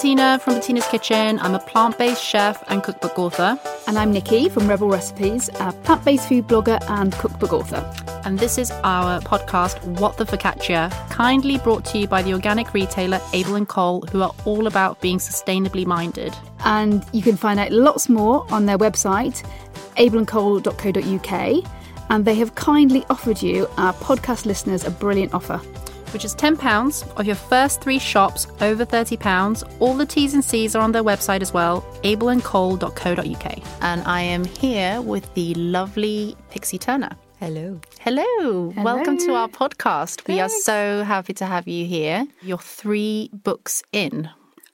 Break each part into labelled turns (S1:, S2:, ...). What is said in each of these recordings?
S1: Bettina from Bettina's Kitchen. I'm a plant based chef and cookbook author.
S2: And I'm Nikki from Rebel Recipes, a plant based food blogger and cookbook author.
S1: And this is our podcast, What the Focaccia, kindly brought to you by the organic retailer Abel and Cole, who are all about being sustainably minded.
S2: And you can find out lots more on their website, abelandcole.co.uk. And they have kindly offered you, our podcast listeners, a brilliant offer
S1: which is £10 of your first three shops over £30. All the T's and C's are on their website as well, abelandcole.co.uk. And I am here with the lovely Pixie Turner.
S3: Hello.
S1: Hello. Hello. Welcome to our podcast. Thanks. We are so happy to have you here. You're three books in.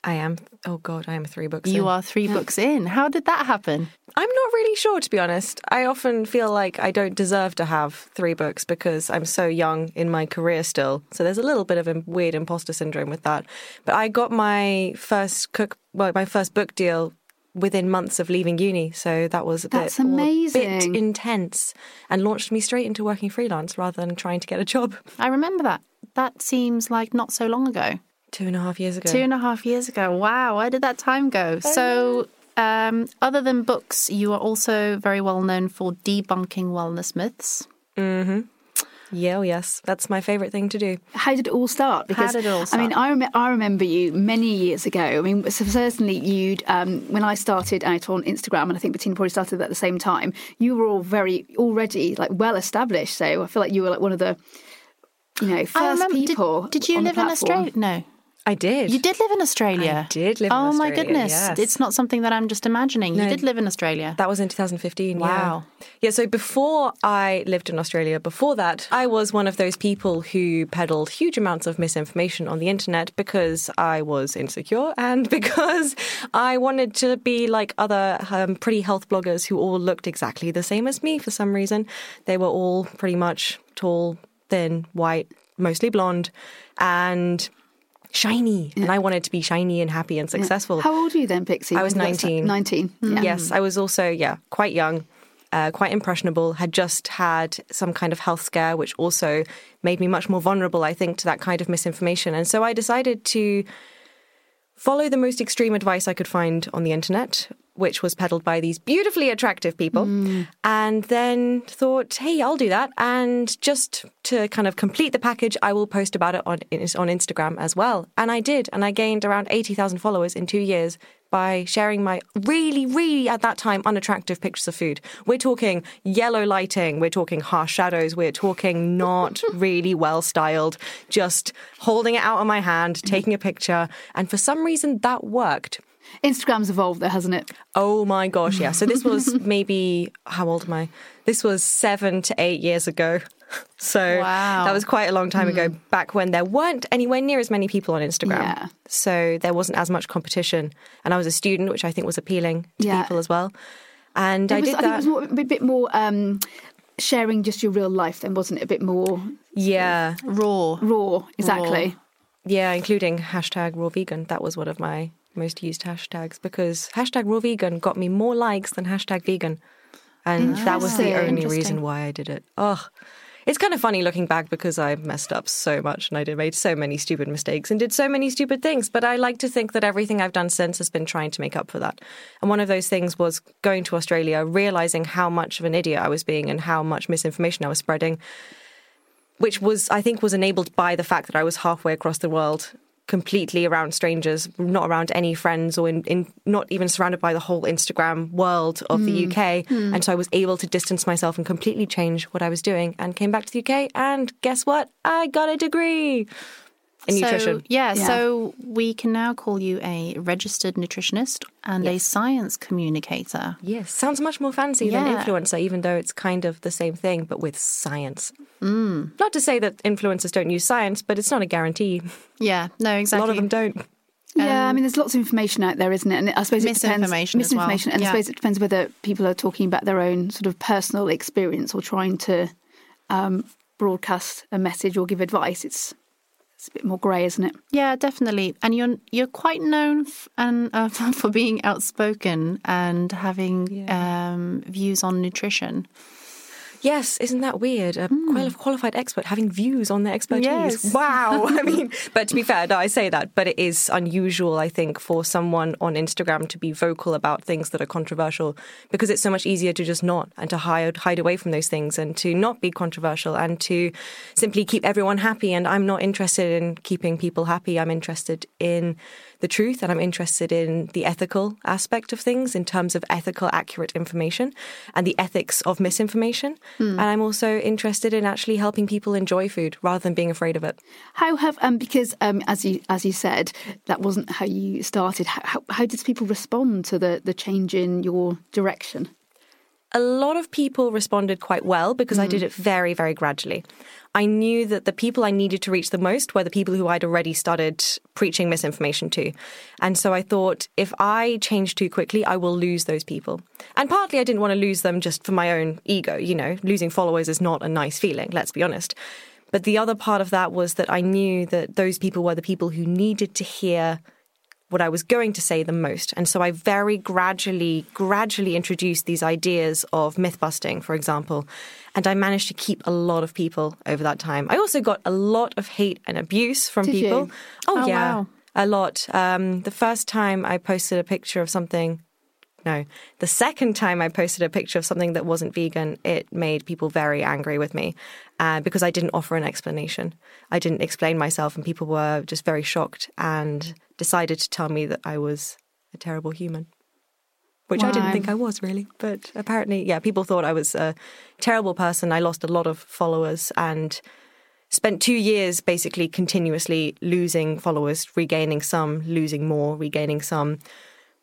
S3: I am. Oh God, I am three books.
S1: In You
S3: in.
S1: are three books in. How did that happen?
S3: I'm not really sure, to be honest. I often feel like I don't deserve to have three books because I'm so young in my career still. So there's a little bit of a weird imposter syndrome with that. But I got my first cook, well, my first book deal within months of leaving uni. So that was a
S2: That's
S3: bit,
S2: amazing.
S3: bit intense and launched me straight into working freelance rather than trying to get a job.
S1: I remember that. That seems like not so long ago.
S3: Two and a half years ago.
S1: Two and a half years ago. Wow, where did that time go? so, um, other than books, you are also very well known for debunking wellness myths.
S3: Mm-hmm. Yeah, oh yes, that's my favourite thing to do.
S2: How did it all start?
S1: Because How did it all start?
S2: I mean, I, rem- I remember you many years ago. I mean, so certainly you'd um, when I started out on Instagram, and I think Bettina probably started at the same time. You were all very already like well established. So I feel like you were like one of the you know first
S1: remember,
S2: people.
S1: Did, did you live in Australia? No.
S3: I did.
S1: You did live in Australia.
S3: I did live
S1: oh
S3: in
S1: my goodness.
S3: Yes.
S1: It's not something that I'm just imagining.
S3: No.
S1: You did live in Australia.
S3: That was in 2015.
S1: Wow.
S3: Yeah. yeah, so before I lived in Australia, before that, I was one of those people who peddled huge amounts of misinformation on the internet because I was insecure and because I wanted to be like other um, pretty health bloggers who all looked exactly the same as me for some reason. They were all pretty much tall, thin, white, mostly blonde, and shiny. Yeah. And I wanted to be shiny and happy and successful.
S2: Yeah. How old are you then, Pixie?
S3: I was 19.
S2: 19.
S3: Yeah. Yes, I was also, yeah, quite young. Uh, quite impressionable, had just had some kind of health scare, which also made me much more vulnerable, I think, to that kind of misinformation. And so I decided to follow the most extreme advice I could find on the internet, which was peddled by these beautifully attractive people, mm. and then thought, hey, I'll do that. And just to kind of complete the package, I will post about it on, on Instagram as well. And I did. And I gained around 80,000 followers in two years by sharing my really, really at that time unattractive pictures of food. We're talking yellow lighting, we're talking harsh shadows, we're talking not really well styled, just holding it out on my hand, taking a picture. And for some reason, that worked.
S2: Instagram's evolved there, hasn't it?
S3: Oh my gosh, yeah. So this was maybe, how old am I? This was seven to eight years ago. So
S1: wow.
S3: that was quite a long time mm. ago, back when there weren't anywhere near as many people on Instagram.
S2: Yeah.
S3: So there wasn't as much competition. And I was a student, which I think was appealing to
S2: yeah.
S3: people as well. And
S2: it
S3: I
S2: was,
S3: did
S2: I
S3: that.
S2: think it was more, a bit more um, sharing just your real life then, wasn't it? A bit more.
S3: Yeah.
S1: Raw.
S2: Raw, exactly.
S1: Raw.
S3: Yeah, including hashtag raw vegan. That was one of my most used hashtags because hashtag raw vegan got me more likes than hashtag vegan. And that was the only reason why I did it. Oh, it's kind of funny looking back because I messed up so much and I did made so many stupid mistakes and did so many stupid things. But I like to think that everything I've done since has been trying to make up for that. And one of those things was going to Australia, realizing how much of an idiot I was being and how much misinformation I was spreading, which was, I think, was enabled by the fact that I was halfway across the world completely around strangers, not around any friends, or in, in, not even surrounded by the whole Instagram world of mm. the UK. Mm. And so I was able to distance myself and completely change what I was doing and came back to the UK. And guess what? I got a degree in
S1: so,
S3: nutrition.
S1: Yeah, yeah, so we can now call you a registered nutritionist and yes. a science communicator.
S3: Yes, sounds much more fancy yeah. than influencer, even though it's kind of the same thing, but with science.
S1: Mm.
S3: Not to say that influencers don't use science, but it's not a guarantee.
S1: Yeah, no, exactly.
S3: A lot of them don't.
S2: Yeah, um, I mean, there's lots of information out there, isn't it? And I suppose it
S1: misinformation,
S2: depends, misinformation,
S1: well.
S2: and
S1: yeah.
S2: I suppose it depends whether people are talking about their own sort of personal experience or trying to um, broadcast a message or give advice. It's it's a bit more grey, isn't it?
S1: Yeah, definitely. And you're you're quite known f- and uh, for being outspoken and having yeah. um, views on nutrition.
S3: Yes, isn't that weird? A mm. qualified expert having views on their expertise. Yes. Wow. I mean, but to be fair, no, I say that, but it is unusual, I think, for someone on Instagram to be vocal about things that are controversial because it's so much easier to just not and to hide hide away from those things and to not be controversial and to simply keep everyone happy. And I'm not interested in keeping people happy. I'm interested in the truth and I'm interested in the ethical aspect of things in terms of ethical, accurate information and the ethics of misinformation. Mm. And I'm also interested in actually helping people enjoy food rather than being afraid of it.
S2: How have um, because um, as you as you said that wasn't how you started. How, how, how did people respond to the the change in your direction?
S3: A lot of people responded quite well because mm. I did it very, very gradually. I knew that the people I needed to reach the most were the people who I'd already started preaching misinformation to. And so I thought if I change too quickly, I will lose those people. And partly I didn't want to lose them just for my own ego. You know, losing followers is not a nice feeling, let's be honest. But the other part of that was that I knew that those people were the people who needed to hear what I was going to say the most. And so I very gradually, gradually introduced these ideas of myth busting, for example. And I managed to keep a lot of people over that time. I also got a lot of hate and abuse from
S2: Did
S3: people.
S2: You?
S3: Oh,
S2: oh,
S3: yeah.
S2: Wow.
S3: A lot. Um, the first time I posted a picture of something no. The second time I posted a picture of something that wasn't vegan, it made people very angry with me uh, because I didn't offer an explanation. I didn't explain myself, and people were just very shocked and decided to tell me that I was a terrible human. Which Why? I didn't think I was really, but apparently, yeah, people thought I was a terrible person. I lost a lot of followers and spent two years basically continuously losing followers, regaining some, losing more, regaining some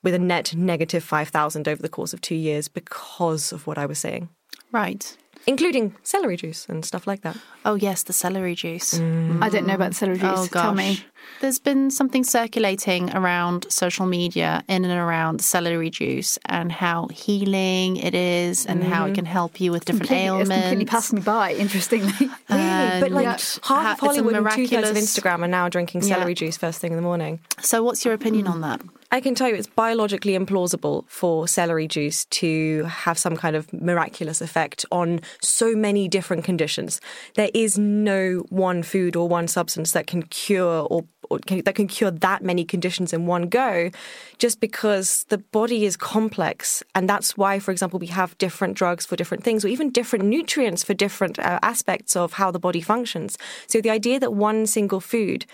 S3: with a net negative 5,000 over the course of two years because of what I was saying.
S1: Right.
S3: Including celery juice and stuff like that.
S1: Oh, yes, the celery juice.
S2: Mm. I don't know about the celery juice. Oh, gosh. Tell me.
S1: There's been something circulating around social media in and around celery juice and how healing it is and mm. how it mm. can help you with different
S2: completely,
S1: ailments.
S2: It's completely passed me by, interestingly.
S3: really? But like yeah. half of Hollywood and two thirds of Instagram are now drinking celery yeah. juice first thing in the morning.
S1: So, what's your opinion mm. on that?
S3: I can tell you it's biologically implausible for celery juice to have some kind of miraculous effect on so many different conditions. There is no one food or one substance that can cure or, or can, that can cure that many conditions in one go just because the body is complex and that's why for example we have different drugs for different things or even different nutrients for different uh, aspects of how the body functions. So the idea that one single food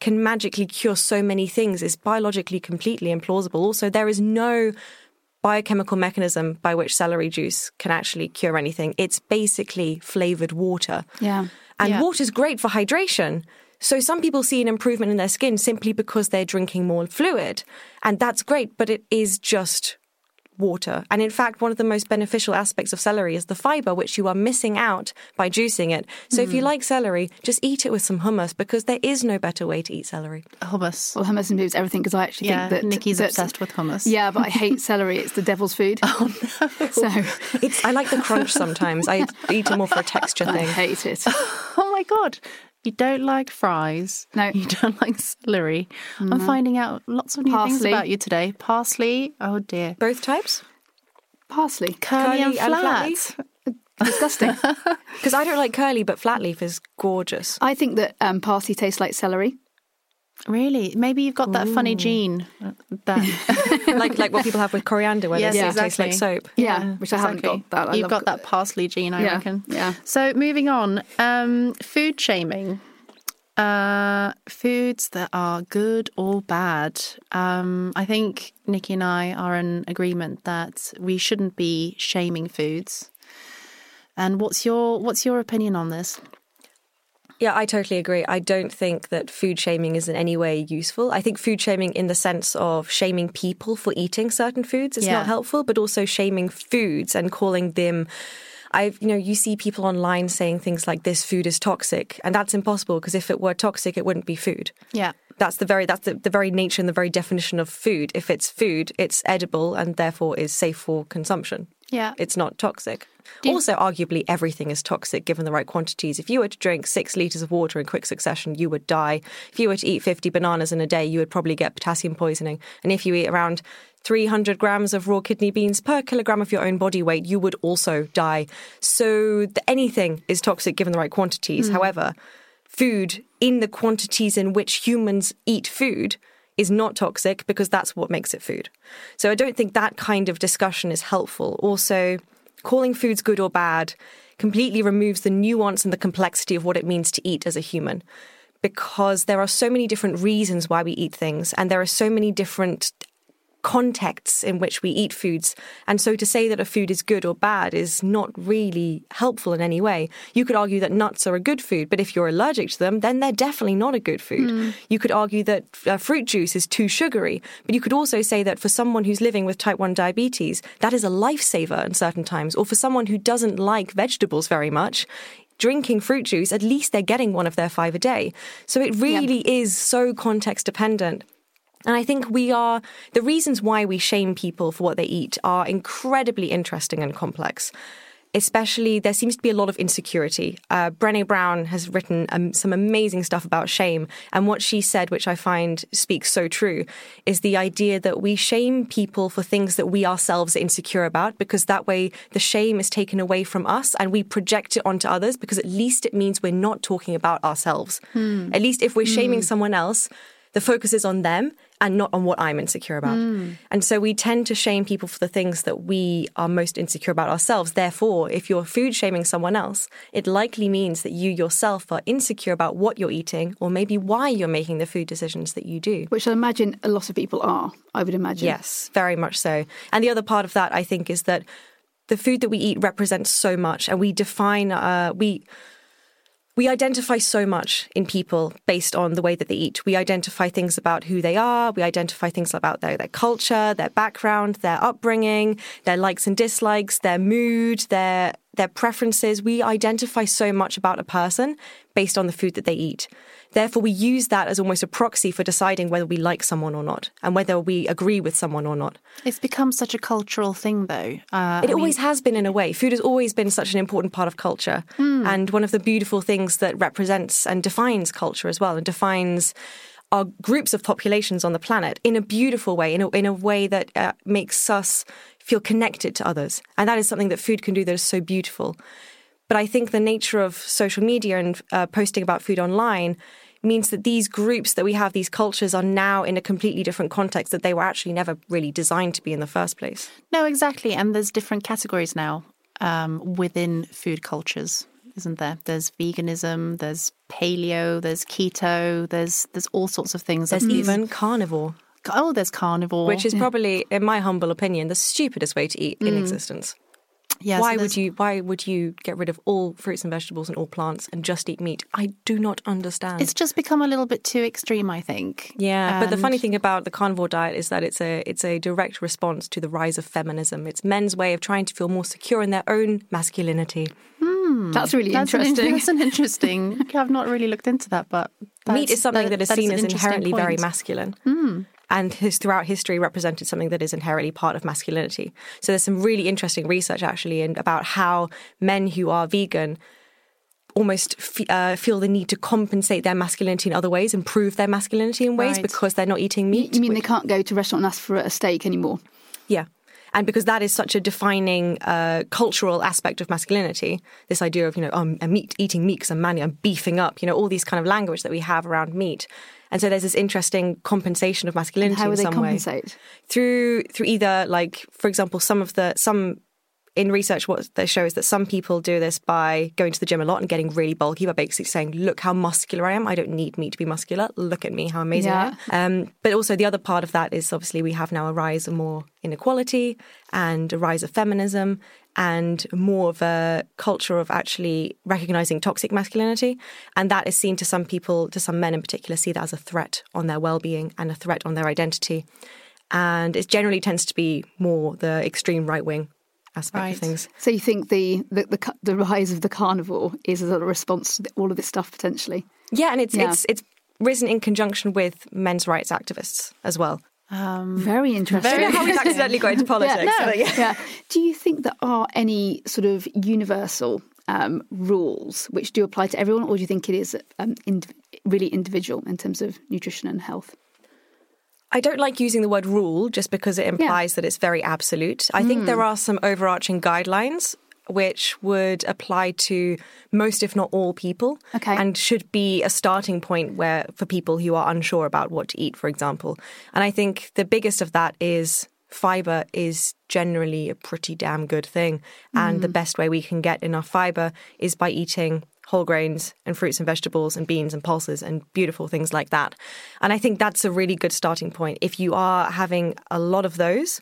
S3: can magically cure so many things is biologically completely implausible. Also, there is no biochemical mechanism by which celery juice can actually cure anything. It's basically flavored water.
S2: Yeah.
S3: And
S2: yeah.
S3: water is great for hydration. So some people see an improvement in their skin simply because they're drinking more fluid. And that's great, but it is just water. And in fact, one of the most beneficial aspects of celery is the fiber, which you are missing out by juicing it. So mm. if you hmm. like celery, just eat it with some hummus because there is no better way to eat celery.
S1: Hummus.
S2: Well, hummus improves everything because I actually
S1: yeah,
S2: think that
S1: Nikki's
S2: that,
S1: obsessed with hummus.
S2: Yeah, but I hate celery. It's the devil's food.
S1: Oh no!
S2: So
S3: it's I like the crunch sometimes. I eat it more for a texture thing. I
S2: hate it.
S1: oh my god! You don't like fries.
S2: No.
S1: You don't like celery. I'm finding out lots of new
S2: Parsley.
S1: things about you today. Parsley. Oh dear.
S3: Both types?
S2: Parsley.
S1: Curly, curly and, flat. and flat.
S2: Disgusting.
S3: Because I don't like curly, but flat leaf is gorgeous.
S2: I think that um, parsley tastes like celery.
S1: Really? Maybe you've got that Ooh. funny gene.
S3: That like like what people have with coriander, where yes, it exactly. tastes like soap.
S2: Yeah, yeah which I haven't got. That
S1: I you've got that parsley gene, I
S2: yeah.
S1: reckon.
S2: Yeah.
S1: So moving on, um, food shaming. Uh, foods that are good or bad. Um, I think Nikki and I are in agreement that we shouldn't be shaming foods. And what's your what's your opinion on this?
S3: Yeah, I totally agree. I don't think that food shaming is in any way useful. I think food shaming, in the sense of shaming people for eating certain foods, is yeah. not helpful, but also shaming foods and calling them. I've, you know, you see people online saying things like this food is toxic, and that's impossible because if it were toxic, it wouldn't be food.
S1: Yeah.
S3: That's the very that's the, the very nature and the very definition of food. If it's food, it's edible and therefore is safe for consumption.
S1: Yeah.
S3: It's not toxic. also, arguably, everything is toxic given the right quantities. If you were to drink six litres of water in quick succession, you would die. If you were to eat 50 bananas in a day, you would probably get potassium poisoning. And if you eat around 300 grams of raw kidney beans per kilogram of your own body weight, you would also die. So anything is toxic given the right quantities. Mm. However, food in the quantities in which humans eat food is not toxic because that's what makes it food. So I don't think that kind of discussion is helpful. Also, calling foods good or bad completely removes the nuance and the complexity of what it means to eat as a human. Because there are so many different reasons why we eat things, and there are so many different contexts in which we eat foods. And so to say that a food is good or bad is not really helpful in any way. You could argue that nuts are a good food, but if you're allergic to them, then they're definitely not a good food. Mm. You could argue that uh, fruit juice is too sugary, but you could also say that for someone who's living with type 1 diabetes, that is a lifesaver in certain times. Or for someone who doesn't like vegetables very much, drinking fruit juice, at least they're getting one of their five a day. So it really is so context dependent. And I think we are, the reasons why we shame people for what they eat are incredibly interesting and complex. Especially, there seems to be a lot of insecurity. Uh, Brene Brown has written um, some amazing stuff about shame. And what she said, which I find speaks so true, is the idea that we shame people for things that we ourselves are insecure about, because that way the shame is taken away from us and we project it onto others, because at least it means we're not talking about ourselves. Hmm. At least if we're shaming hmm. someone else, the focus is on them and not on what I'm insecure about. Mm. And so we tend to shame people for the things that we are most insecure about ourselves. Therefore, if you're food shaming someone else, it likely means that you yourself are insecure about what you're eating or maybe why you're making the food decisions that you do.
S2: Which I imagine a lot of people are, I would imagine.
S3: Yes, very much so. And the other part of that, I think, is that the food that we eat represents so much and we define, uh, we, we identify so much in people based on the way that they eat. We identify things about who they are. We identify things about their, their culture, their background, their upbringing, their likes and dislikes, their mood, their their preferences. We identify so much about a person based on the food that they eat. Therefore, we use that as almost a proxy for deciding whether we like someone or not and whether we agree with someone or not.
S1: It's become such a cultural thing, though.
S3: Uh, it I always mean... has been, in a way. Food has always been such an important part of culture. Mm. And one of the beautiful things that represents and defines culture as well and defines our groups of populations on the planet in a beautiful way, in a, in a way that uh, makes us feel connected to others. And that is something that food can do that is so beautiful. But I think the nature of social media and uh, posting about food online means that these groups that we have, these cultures, are now in a completely different context that they were actually never really designed to be in the first place.
S1: No, exactly. And there's different categories now um, within food cultures, isn't there? There's veganism, there's paleo, there's keto, there's there's all sorts of things.
S3: There's even carnivore.
S1: Oh, there's carnivore,
S3: which is probably, in my humble opinion, the stupidest way to eat mm. in existence. Yeah, why so would you why would you get rid of all fruits and vegetables and all plants and just eat meat? I do not understand.
S1: It's just become a little bit too extreme, I think.
S3: Yeah, and... but the funny thing about the carnivore diet is that it's a it's a direct response to the rise of feminism. It's men's way of trying to feel more secure in their own masculinity.
S2: Hmm. That's really that's interesting.
S1: An, that's an interesting. I've not really looked into that, but
S3: meat is something that, that is that seen is as inherently point. very masculine. Mm and has throughout history represented something that is inherently part of masculinity. So there's some really interesting research actually in, about how men who are vegan almost f- uh, feel the need to compensate their masculinity in other ways, improve their masculinity in ways right. because they're not eating meat.
S2: You mean which... they can't go to a restaurant and ask for a steak anymore?
S3: Yeah. And because that is such a defining uh, cultural aspect of masculinity, this idea of, you know, I'm, I'm meat, eating meat because I'm manly, I'm beefing up, you know, all these kind of language that we have around meat and so there's this interesting compensation of masculinity
S2: and how
S3: in
S2: they
S3: some
S2: compensate?
S3: way through through either like for example some of the some in research, what they show is that some people do this by going to the gym a lot and getting really bulky, by basically saying, "Look how muscular I am. I don't need meat to be muscular. Look at me, how amazing yeah. I am." Um, but also the other part of that is obviously we have now a rise of more inequality and a rise of feminism and more of a culture of actually recognizing toxic masculinity. And that is seen to some people, to some men in particular, see that as a threat on their well being and a threat on their identity. And it generally tends to be more the extreme right wing aspect right. of things.
S2: So you think the, the, the the rise of the carnivore is a response to all of this stuff potentially?
S3: Yeah, and it's yeah. it's it's risen in conjunction with men's rights activists as well.
S2: Um, Very interesting.
S3: Very how we accidentally got into politics.
S2: yeah, no, yeah. yeah. Do you think there are any sort of universal um, rules which do apply to everyone, or do you think it is um, ind- really individual in terms of nutrition and health?
S3: I don't like using the word rule just because it implies yeah. that it's very absolute. I mm. think there are some overarching guidelines which would apply to most, if not all, people,
S2: okay.
S3: and should be a starting point where for people who are unsure about what to eat, for example. And I think the biggest of that is fiber is generally a pretty damn good thing, and the mm. best way we can get enough fiber is by eating whole grains and fruits and vegetables and beans and pulses and beautiful things like that. And I think that's a really good starting point. If you are having a lot of those,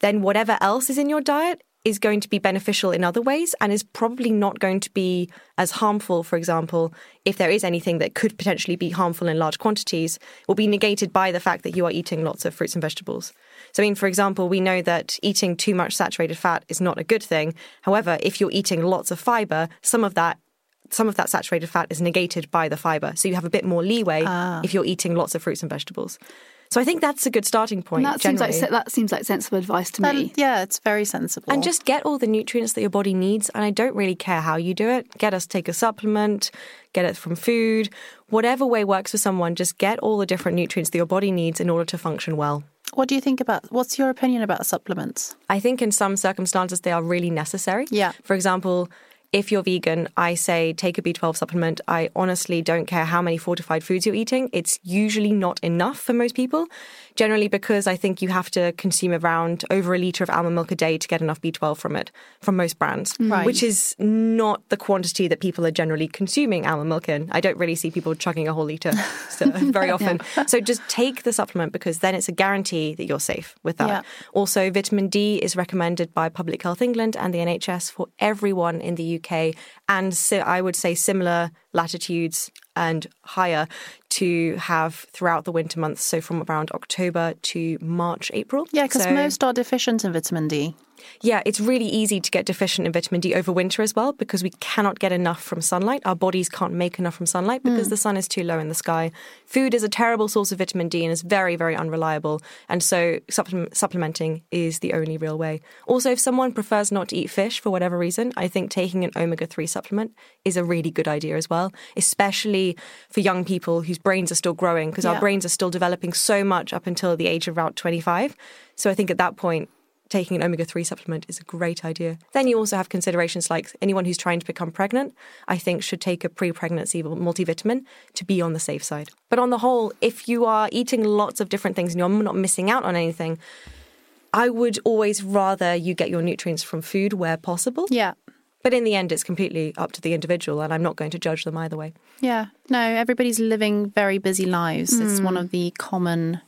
S3: then whatever else is in your diet is going to be beneficial in other ways and is probably not going to be as harmful, for example, if there is anything that could potentially be harmful in large quantities, will be negated by the fact that you are eating lots of fruits and vegetables. So, I mean, for example, we know that eating too much saturated fat is not a good thing. However, if you're eating lots of fiber, some of that some of that saturated fat is negated by the fiber. So you have a bit more leeway ah. if you're eating lots of fruits and vegetables. So I think that's a good starting point.
S2: And that
S3: generally.
S2: seems like that seems like sensible advice to me.
S1: yeah, it's very sensible.
S3: And just get all the nutrients that your body needs. And I don't really care how you do it. Get us take a supplement, get it from food, whatever way works for someone. Just get all the different nutrients that your body needs in order to function well.
S1: What do you think about what's your opinion about supplements?
S3: I think in some circumstances they are really necessary.
S1: Yeah.
S3: For example, if you're vegan, I say take a B12 supplement. I honestly don't care how many fortified foods you're eating. It's usually not enough for most people generally because I think you have to consume around over a litre of almond milk a day to get enough B12 from it, from most brands, mm. right. which is not the quantity that people are generally consuming almond milk in. I don't really see people chugging a whole litre so, very often. yeah. So just take the supplement because then it's a guarantee that you're safe with that. Yeah. Also, vitamin D is recommended by Public Health England and the NHS for everyone in the UK, and so I would say similar latitudes and higher to have throughout the winter months. So from around October to March, April.
S1: Yeah, because so, most are deficient in vitamin D.
S3: Yeah, it's really easy to get deficient in vitamin D over winter as well because we cannot get enough from sunlight. Our bodies can't make enough from sunlight because mm. the sun is too low in the sky. Food is a terrible source of vitamin D and is very, very unreliable. And so supplement, supplementing is the only real way. Also, if someone prefers not to eat fish for whatever reason, I think taking an omega 3 supplement is a really good idea as well, especially for young people whose brains are still growing because yeah. our brains are still developing so much up until the age of about 25. So I think at that point, taking an omega 3 supplement is a great idea. Then you also have considerations like anyone who's trying to become pregnant, I think should take a pre pregnancy multivitamin to be on the safe side. But on the whole, if you are eating lots of different things and you're not missing out on anything, I would always rather you get your nutrients from food where possible.
S1: Yeah.
S3: But in the end, it's completely up to the individual, and I'm not going to judge them either way.
S1: Yeah. No, everybody's living very busy lives. Mm. It's one of the common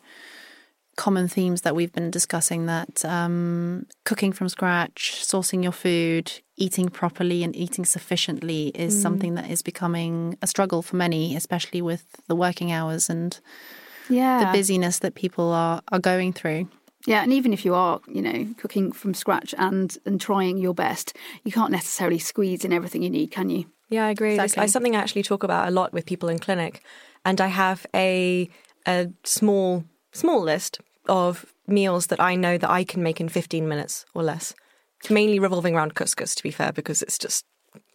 S1: common themes that we've been discussing that um, cooking from scratch, sourcing your food, eating properly, and eating sufficiently is mm. something that is becoming a struggle for many, especially with the working hours and yeah. the busyness that people are, are going through.
S2: Yeah, and even if you are, you know, cooking from scratch and and trying your best, you can't necessarily squeeze in everything you need, can you?
S3: Yeah, I agree. Exactly. It's something I actually talk about a lot with people in clinic, and I have a a small small list of meals that I know that I can make in 15 minutes or less. Mainly revolving around couscous, to be fair, because it's just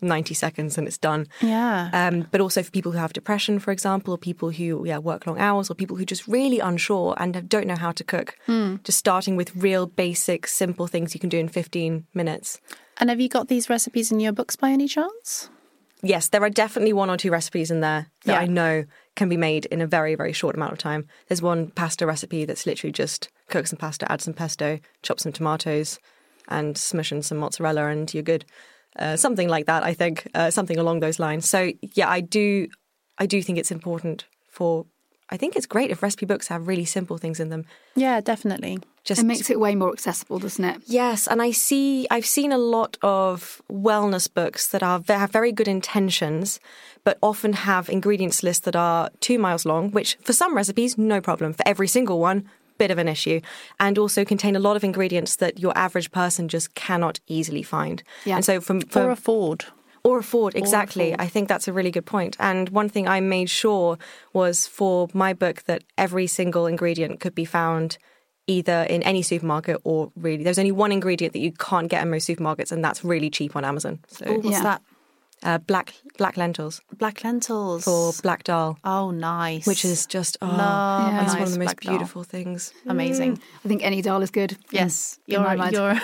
S3: 90 seconds and it's done.
S1: Yeah.
S3: Um, but also for people who have depression, for example, or people who yeah, work long hours, or people who just really unsure and don't know how to cook. Mm. Just starting with real basic, simple things you can do in 15 minutes.
S1: And have you got these recipes in your books by any chance?
S3: Yes, there are definitely one or two recipes in there that yeah. I know can be made in a very, very short amount of time. There's one pasta recipe that's literally just cook some pasta, add some pesto, chop some tomatoes, and smush in some mozzarella, and you're good. Uh, something like that, I think, uh, something along those lines. So yeah, I do, I do think it's important for. I think it's great if recipe books have really simple things in them.
S1: Yeah, definitely.
S2: Just it makes it way more accessible, doesn't it?
S3: Yes, and I see I've seen a lot of wellness books that are have very good intentions, but often have ingredients lists that are two miles long, which for some recipes, no problem. For every single one, bit of an issue, and also contain a lot of ingredients that your average person just cannot easily find.
S1: Yeah. And so from, from or afford.
S3: Or afford, exactly. Or afford. I think that's a really good point. And one thing I made sure was for my book that every single ingredient could be found either in any supermarket or really there's only one ingredient that you can't get in most supermarkets and that's really cheap on Amazon. So
S1: Ooh, what's
S2: Yeah.
S1: that?
S3: Uh, black black lentils
S1: Black lentils.
S3: for black dal,
S1: Oh, nice.
S3: which is just oh,
S1: Love
S2: Yeah.
S3: it's one of the most
S1: black dal.
S3: beautiful things.
S1: amazing.
S2: I think any dal is good.
S1: Yes,
S2: in
S1: you're
S2: mind.
S1: you're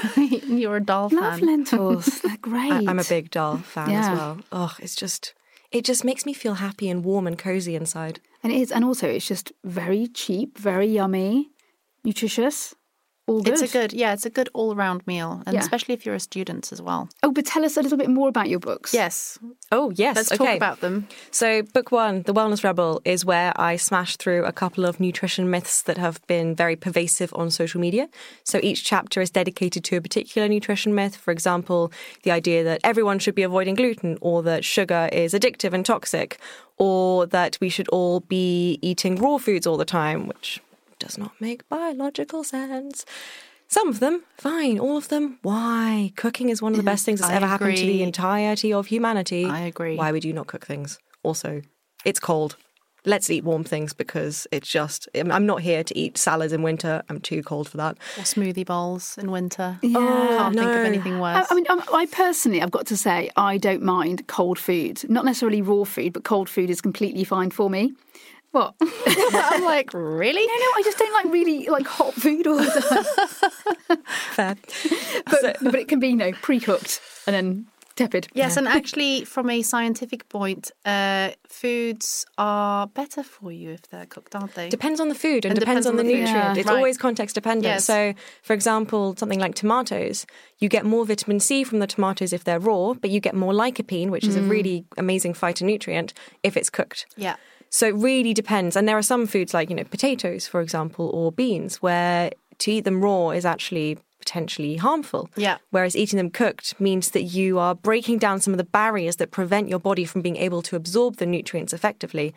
S1: you're a dal
S2: Love
S1: fan.
S2: lentils. They're great.
S3: I, I'm a big dal fan
S2: Yeah.
S3: as well. Oh, it's just it just makes me feel happy and warm and cozy inside.
S2: And it is, and also it's just very cheap, very yummy, nutritious, all good.
S1: It's a good, yeah, it's a good all-round meal, and
S2: Yeah.
S1: especially if you're a student as well.
S2: Oh, but tell us a little bit more about your books.
S1: Yes,
S3: Oh yes,
S1: let's
S3: okay.
S1: talk about them.
S3: So, book one, The Wellness Rebel, is where I smash through a couple of nutrition myths that have been very pervasive on social media. So, each chapter is dedicated to a particular nutrition myth. For example, the idea that everyone should be avoiding gluten, or that sugar is addictive and toxic, or that we should all be eating raw foods all the time, which does not make biological sense. Some of them, fine. All of them, why? Cooking is one of the best things that's
S1: I
S3: ever happened to the entirety of humanity.
S1: I agree.
S3: Why would you not cook things? Also, it's cold. Let's eat warm things because it's just. I'm I'm not here to eat salads in winter. I'm too cold for that.
S1: Or smoothie bowls in winter.
S2: Yeah.
S1: Can't think of anything worse.
S2: I mean, um, I personally, I've got to say, I don't mind cold food. Not necessarily raw food, but cold food is completely fine for me. What?
S1: I'm like, really?
S2: no, no, I just don't like really like hot food all the time.
S3: Fair.
S2: But, but it can be, you know, pre-cooked and then tepid.
S1: Yes, and actually, from a scientific point, uh, foods are better for you if they're cooked, aren't they?
S3: Depends on the food and,
S1: And
S3: depends, on the,
S1: food.
S3: nutrient.
S2: Yeah.
S3: It's
S1: Right.
S3: always context dependent.
S1: Yes.
S3: So, for example, something like tomatoes, you get more vitamin C from the tomatoes if they're raw, but you get more lycopene, which is a really amazing phytonutrient, if it's cooked.
S1: yeah.
S3: So it really depends. And there are some foods like, you know, potatoes, for example, or beans, where to eat them raw is actually potentially harmful.
S1: Yeah.
S3: Whereas eating them cooked means that you are breaking down some of the barriers that prevent your body from being able to absorb the nutrients effectively.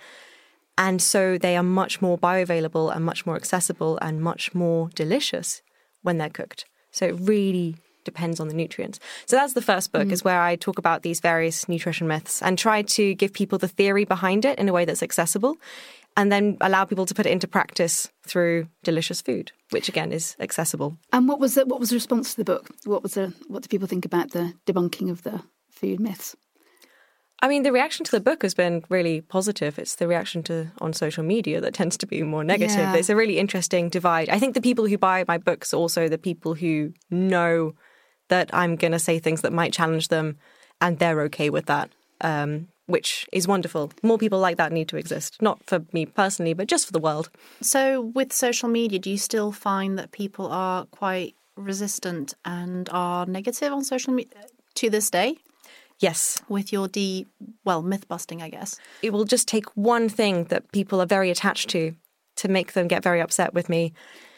S3: And so they are much more bioavailable and much more accessible and much more delicious when they're cooked. So it really depends on the nutrients. So that's the first book is mm. where I talk about these various nutrition myths and try to give people the theory behind it in a way that's accessible and then allow people to put it into practice through delicious food, which again is accessible.
S2: And what was the what was the response to the book? What was the what do people think about the debunking of the food myths?
S3: I mean, the reaction to the book has been really positive. It's the reaction to on social media that tends to be more negative.
S2: Yeah.
S3: It's a really interesting divide. I think the people who buy my books are also the people who know that I'm going to say things that might challenge them, and they're okay with that, um, which is wonderful. More people like that need to exist, not for me personally, but just for the world.
S1: So, with social media, do you still find that people are quite resistant and are negative on social media to this day?
S3: Yes,
S1: With your D, well myth busting, I guess.
S3: it will just take one thing that people are very attached to to make them get very upset with me.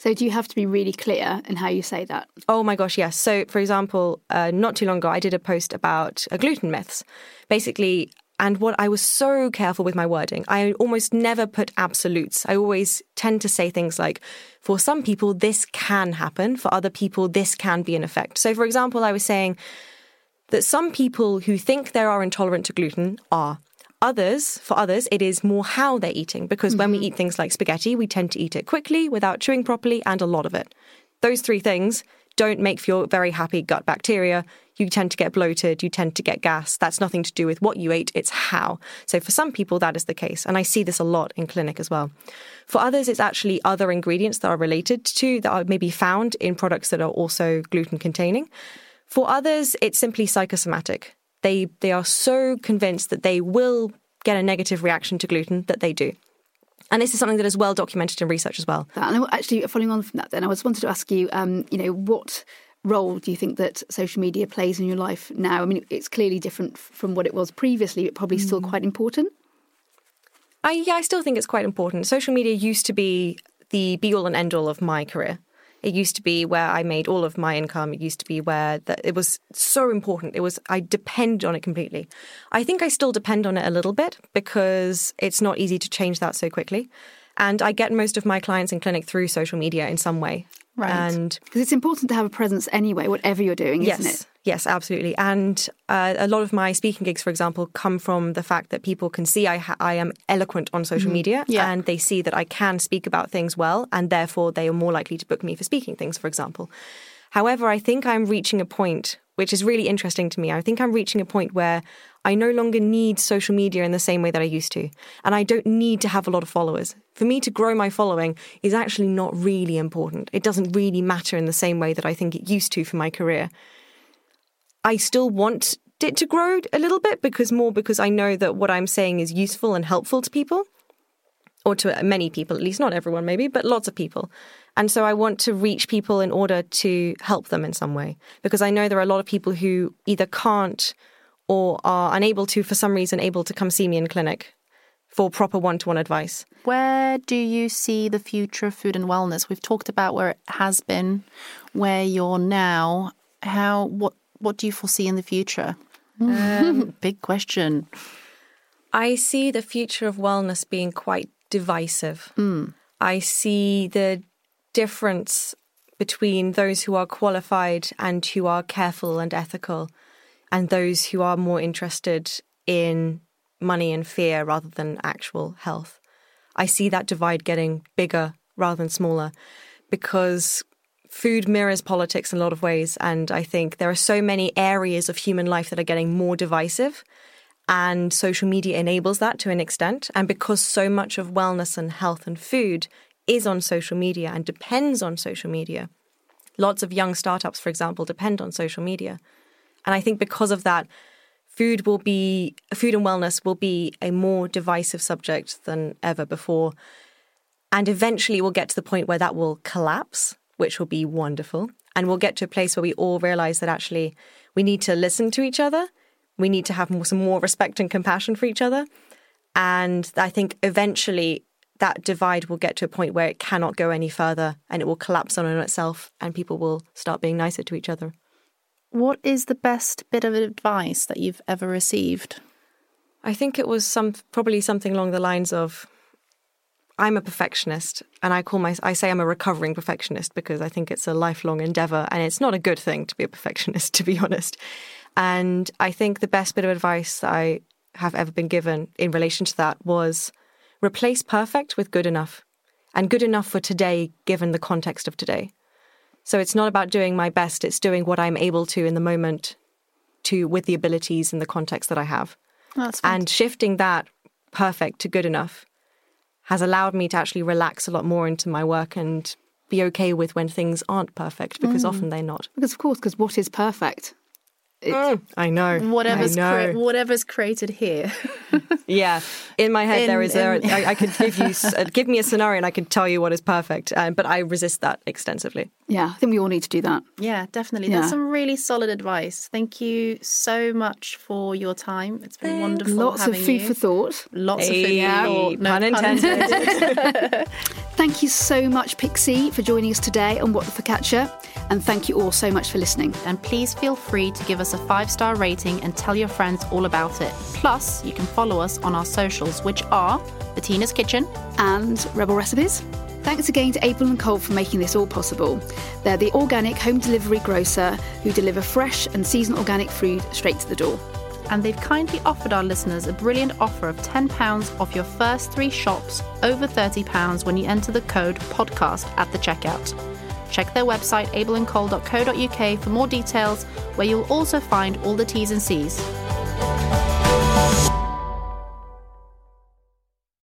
S2: So do you have to be really clear in how you say that?
S3: Oh my gosh, yes. So, for example, uh, not too long ago, I did a post about uh, gluten myths. Basically, and what I was so careful with my wording, I almost never put absolutes. I always tend to say things like, for some people, this can happen. For other people, this can be an effect. So, for example, I was saying that some people who think they are intolerant to gluten are. Others, for others, it is more how they're eating because when we mm-hmm. eat things like spaghetti, we tend to eat it quickly without chewing properly and a lot of it. Those three things don't make for your very happy gut bacteria. You tend to get bloated, you tend to get gas. That's nothing to do with what you ate, it's how. So for some people, that is the case. And I see this a lot in clinic as well. For others, it's actually other ingredients that are related to, that are maybe found in products that are also gluten containing. For others, it's simply psychosomatic. They they are so convinced that they will get a negative reaction to gluten that they do. And this is something that is well documented in research as well.
S2: And I- actually following on from that, then I was wanted to ask you, um, you know, what role do you think that social media plays in your life now? I mean, it's clearly different from what it was previously, but probably still quite important.
S3: I yeah, I still think it's quite important. Social media used to be the be all and end all of my career. It used to be where I made all of my income. It used to be where that it was so important. It was I depend on it completely. I think I still depend on it a little bit because it's not easy to change that so quickly. And I get most of my clients in clinic through social media in some way.
S1: Right.
S3: And
S2: Because it's important to have a presence anyway, whatever you're doing, isn't
S3: yes,
S2: it?
S3: Yes, absolutely. And uh, a lot of my speaking gigs, for example, come from the fact that people can see I, ha- I am eloquent on social mm-hmm. media yeah. and they see that I can speak about things well, and therefore they are more likely to book me for speaking things, for example. However, I think I'm reaching a point which is really interesting to me. I think I'm reaching a point where I no longer need social media in the same way that I used to. And I don't need to have a lot of followers. For me to grow my following is actually not really important. It doesn't really matter in the same way that I think it used to for my career. I still want it to grow a little bit because more because I know that what I'm saying is useful and helpful to people or to many people, at least not everyone maybe, but lots of people. And so I want to reach people in order to help them in some way because I know there are a lot of people who either can't or are unable to, for some reason, able to come see me in clinic for proper one to one advice.
S1: Where do you see the future of food and wellness? We've talked about where it has been, where you're now. How, what, what do you foresee in the future? Um, big question.
S3: I see the future of wellness being quite divisive. Mm. I see the difference between those who are qualified and who are careful and ethical, and those who are more interested in money and fear rather than actual health. I see that divide getting bigger rather than smaller because food mirrors politics in a lot of ways. And I think there are so many areas of human life that are getting more divisive. And social media enables that to an extent. And because so much of wellness and health and food is on social media and depends on social media, lots of young startups, for example, depend on social media. And I think because of that, food will be food and wellness will be a more divisive subject than ever before. And eventually we'll get to the point where that will collapse which will be wonderful. And we'll get to a place where we all realize that actually we need to listen to each other. We need to have more, some more respect and compassion for each other. And I think eventually that divide will get to a point where it cannot go any further and it will collapse on itself and people will start being nicer to each other.
S1: What is the best bit of advice that you've ever received?
S3: I think it was some probably something along the lines of I'm a perfectionist and I call my I say I'm a recovering perfectionist because I think it's a lifelong endeavor and it's not a good thing to be a perfectionist to be honest. And I think the best bit of advice that I have ever been given in relation to that was replace perfect with good enough. And good enough for today given the context of today. So it's not about doing my best, it's doing what I'm able to in the moment to with the abilities and the context that I have.
S1: That's
S3: and shifting that perfect to good enough has allowed me to actually relax a lot more into my work and be okay with when things aren't perfect because mm. often they're not.
S2: Because of course, because what is perfect?
S3: Mm, I know.
S1: Whatever's
S3: I know.
S1: Cre- whatever's created here.
S3: yeah, in my head in, there is in, a. I, I could give you uh, give me a scenario and I could tell you what is perfect, um, but I resist that extensively.
S2: Yeah, I think we all need to do that.
S1: Yeah, definitely. Yeah. That's some really solid advice. Thank you so much for your time. It's been wonderful.
S2: Lots of food
S1: you.
S2: for thought.
S1: Lots hey, of food for thought.
S3: No pun intended.
S2: thank you so much, Pixie, for joining us today on What the Focaccia, and thank you all so much for listening.
S1: And please feel free to give us a five star rating and tell your friends all about it. Plus, you can follow us on our socials, which are Bettina's Kitchen
S2: and Rebel Recipes. Thanks again to Abel and Cole for making this all possible. They're the organic home delivery grocer who deliver fresh and seasonal organic food straight to the door.
S1: And they've kindly offered our listeners a brilliant offer of £10 off your first three shops over £30 when you enter the code podcast at the checkout. Check their website abelandcole.co.uk for more details, where you'll also find all the T's and C's.